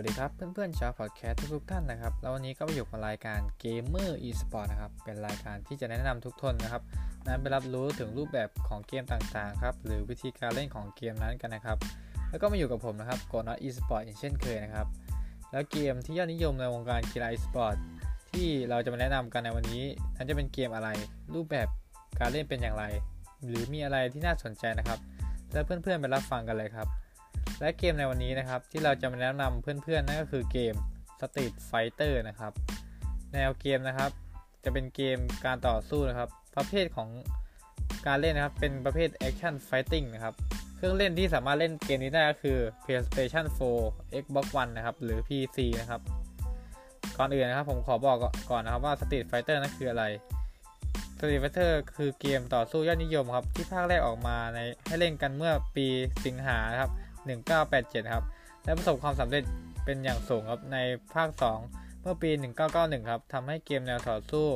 วัสดีครับเพื่อนๆชาวพอดแคสต์ทุกๆท่านนะครับแล้ววันนี้ก็มาอยู่กับรายการ Gamer eSport นะครับเป็นรายการที่จะแนะนำทุกคนนะครับนั้นไปรับรู้ถึงรูปแบบของเกมต่างๆครับหรือวิธีการเล่นของเกมนั้นกันนะครับ แล้วก็มาอยู่กับผมนะครับโกนอ eSport อย่างเช่นเคยนะครับแล้วเกมที่ยอดนิยมในวงการกีฬา eSport ที่เราจะมาแนะนำกันในวันนี้นั้นจะเป็นเกมอะไร รูปแบบการเล่นเป็นอย่างไร หรือมีอะไรที่น่าสนใจนะครับ แล้วเพื่อนๆไปรับฟังกันเลยครับ และเกมในวันนี้นะครับ ที่เราจะมาแนะนำเพื่อนๆนั่นก็คือเกม Street Fighter นะครับ แนวเกมนะครับ จะเป็นเกมการต่อสู้นะครับ ประเภทของการเล่นนะครับ เป็นประเภท Action Fighting นะครับ เครื่องเล่นที่สามารถเล่นเกมนี้ได้ก็คือ PlayStation 4 Xbox One นะครับ หรือ PC นะครับ ก่อนอื่นนะครับผมขอบอกก่อนนะครับว่า Street Fighter นั่นคืออะไร Street Fighter คือเกมต่อสู้ยอดนิยมครับ ที่ภาคแรกออกมาในให้เล่นกันเมื่อปีสิงหาครับ 1987 ครับ และประสบความสำเร็จเป็นอย่างสูงครับในภาค 2 เมื่อปี 1991 ครับทำให้เกมแนวต่อสู้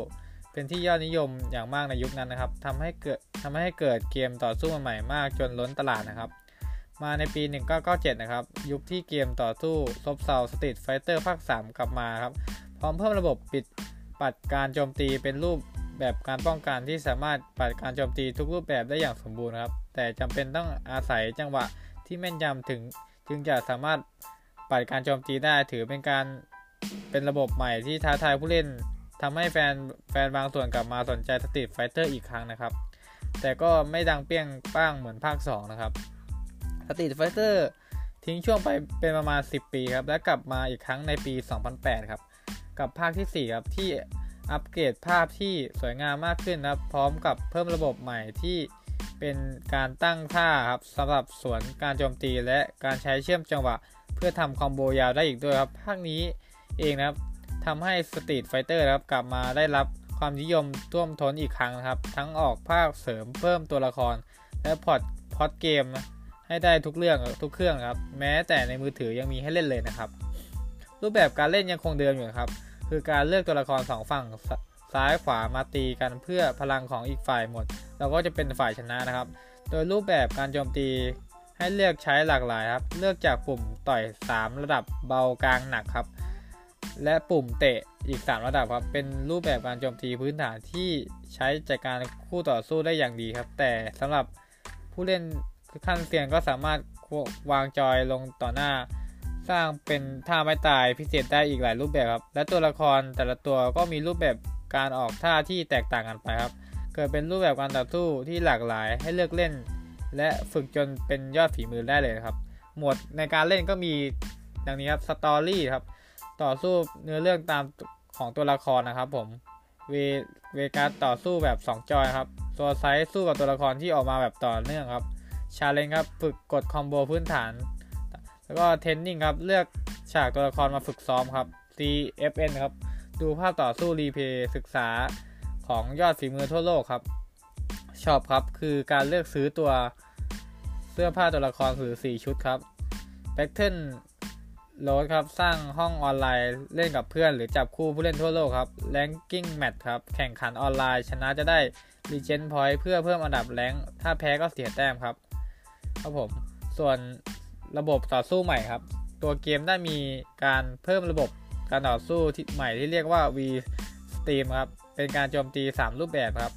เป็นที่ยอดนิยมอย่างมากในยุคนั้นนะครับทำให้เกิดทำให้เกิดเกมต่อสู้ใหม่มากจนล้นตลาดนะครับ มาในปี 1997 นะครับ ยุคที่เกมต่อสู้ซบเซา Street Fighter ภาค 3 กลับมาครับ พร้อมเพิ่มระบบปิดปัดการโจมตีเป็นรูปแบบการป้องกันที่สามารถปัดการโจมตีทุกรูปแบบได้อย่างสมบูรณ์ครับ แต่จำเป็นต้องอาศัยจังหวะ ที่แม่นยำถึงจึงจะสามารถปัดการโจมตีได้ถือเป็นการเป็นระบบใหม่ที่ท้าทายผู้เล่นทำให้แฟนแฟนบางส่วนกลับมาสนใจ Street Fighter อีกครั้งนะครับ แต่ก็ไม่ดังเปี้ยงป้างเหมือนภาค 2 นะครับ Street Fighterทิ้งช่วงไปเป็นประมาณ 10 ปีครับ และกลับมาอีกครั้งในปี 2008 ครับ กับภาคที่ 4 ครับ ที่อัปเกรดภาพที่สวยงามมากขึ้นนะครับ พร้อมกับเพิ่มระบบใหม่ที่ เป็นการตั้งท่าครับสำหรับสวนการโจมตีและการใช้เชื่อมจังหวะ เพื่อทำ combo ยาวได้อีกด้วยครับ ภาคนี้เองนะครับทำให้ Street Fighter ครับกลับมาได้รับความนิยมท่วมท้นอีกครั้งนะครับ ทั้งออกภาคเสริมเพิ่มตัวละคร และ port port เกม ให้ได้ทุกเรื่องทุกเครื่องครับ แม้แต่ในมือถือยังมีให้เล่นเลยนะครับ รูปแบบการเล่นยังคงเดิมอยู่ครับ คือการเลือกตัวละครสองฝั่งซ้ายขวามาตีกันเพื่อพลังของอีกฝ่ายหมด เราก็จะเป็นฝ่ายชนะนะครับ โดยรูปแบบการโจมตีให้เลือกใช้หลากหลายครับ เลือกจากปุ่มต่อย 3 ระดับเบากลางหนักครับ และปุ่มเตะอีก 3 ระดับครับ เป็นรูปแบบการโจมตีพื้นฐานที่ใช้จัดการคู่ต่อสู้ได้อย่างดีครับ แต่สำหรับผู้เล่นขั้นเซียนก็สามารถวางจอยลงต่อหน้า สร้างเป็นท่าไม้ตายพิเศษได้อีกหลายรูปแบบครับ และตัวละครแต่ละตัวก็มีรูปแบบการออกท่าที่แตกต่างกันไปครับ เกิดเป็นรูปแบบการต่อสู้ที่หลากหลายให้เลือกเล่น และฝึกจนเป็นยอดฝีมือได้เลยครับ หมวดในการเล่นก็มีดังนี้ครับสตอรี่ครับ ต่อสู้เนื้อเรื่องตามของตัวละครนะครับผมเวเวการต่อสู้แบบ 2 จอยครับตัวไซส์สู้กับตัวละครที่ออกมาแบบต่อเนื่องครับชาเลนจ์ครับฝึกกดคอมโบพื้นฐาน แล้วก็เทนนิ่งครับเลือกฉากตัวละครมาฝึกซ้อมครับ CFN ครับ ดูภาพต่อสู้รีเพย์ศึกษา ของยอดฝีมือทั่วโลกครับชอบครับคือการเลือกซื้อตัวเสื้อผ้าตัวละครหรือ4ชุดครับbattle lounge ครับสร้างห้องออนไลน์เล่นกับเพื่อน หรือจับคู่ผู้เล่นทั่วโลกครับ ranking match ครับแข่งขันออนไลน์ชนะจะได้ league point เพื่อเพิ่มอันดับ rank ถ้าแพ้ก็เสียแต้มครับครับผมส่วนระบบต่อสู้ใหม่ครับ ตัวเกมได้มีการเพิ่มระบบการต่อสู้ที่ใหม่ที่เรียกว่า V System ครับ เป็นการโจมตี 3 รูปแบบครับ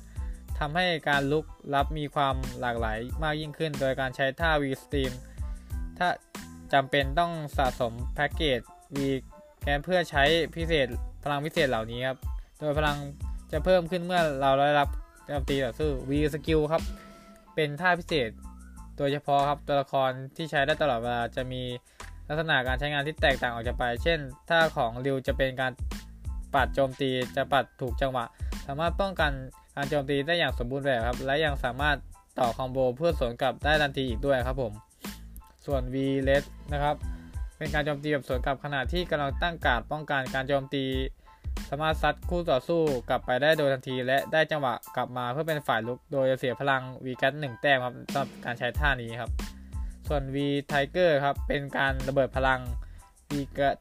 ทำให้การลุกรับมีความหลากหลายมากยิ่งขึ้น โดยการใช้ท่า V Steam ถ้าจำเป็นต้องสะสมแพ็กเกจ V แกนเพื่อใช้พิเศษพลังพิเศษเหล่านี้ครับ โดยพลังจะเพิ่มขึ้นเมื่อเราได้รับโจมตีต่อสู้ V Skill ครับ เป็นท่าพิเศษโดยเฉพาะครับตัวละครที่ใช้ได้ตลอดเวลาจะมีลักษณะการใช้งานที่แตกต่างออกจากไป เช่นถ้าของริวจะเป็นการ ปัดโจมตีจะปัดถูกจังหวะ สามารถป้องกันการโจมตีได้อย่างสมบูรณ์แบบครับ และยังสามารถต่อคอมโบเพื่อสวนกลับได้ทันทีอีกด้วยครับผม ส่วน V l e s นะครับ เป็นการโจมตีแบบสวนกลับขณะที่กำลังตั้งการป้องกันการโจมตี สามารถซัดคู่ต่อสู้กลับไปได้โดยทันที และได้จังหวะกลับมาเพื่อเป็นฝ่ายลุก โดยเสียพลัง V กัสหนึ่งแต้มครับสำหรับการใช้ท่านี้ครับ ส่วน V Tiger ครับเป็นการระเบิดพลัง V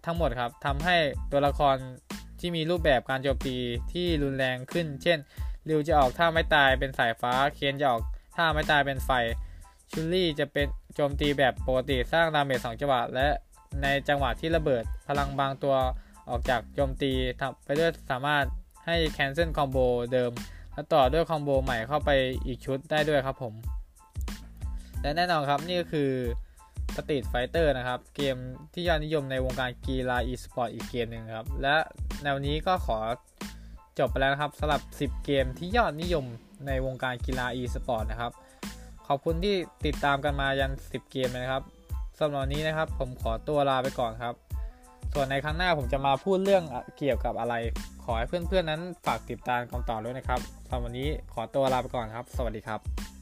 ทั้งหมดครับทำให้ตัวละคร ที่มีรูปแบบการโจมตีที่รุนแรงขึ้น เช่น ริวจะออกท่าไม้ตายเป็นสายฟ้า เคนจะออกท่าไม้ตายเป็นไฟ ชุนลีจะเป็นโจมตีแบบปกติสร้าง damage สองจังหวะ และในจังหวะที่ระเบิดพลังบางตัวออกจากโจมตีทำไปด้วยสามารถให้ cancel combo เดิม แล้วต่อด้วย combo ใหม่เข้าไปอีกชุดได้ด้วยครับผม และแน่นอนครับนี่ก็คือ Street Fighter นะครับ เกมที่ยอดนิยมในวงการกีฬา e-sport อีกเกมหนึ่งครับ และ แนวนี้ก็ขอจบไปแล้วนะครับสำหรับ 10 เกมที่ยอดนิยมในวงการกีฬา e-sport นะครับ ขอบคุณที่ติดตามกันมายัน 10 เกมนะครับสำหรับวันนี้นะครับผมขอตัวลาไปก่อนครับ ส่วนในครั้งหน้าผมจะมาพูดเรื่องเกี่ยวกับอะไร ขอให้เพื่อนๆนั้นฝากติดตามกันต่อด้วยนะครับสำหรับวันนี้ขอตัวลาไปก่อนครับ สวัสดีครับ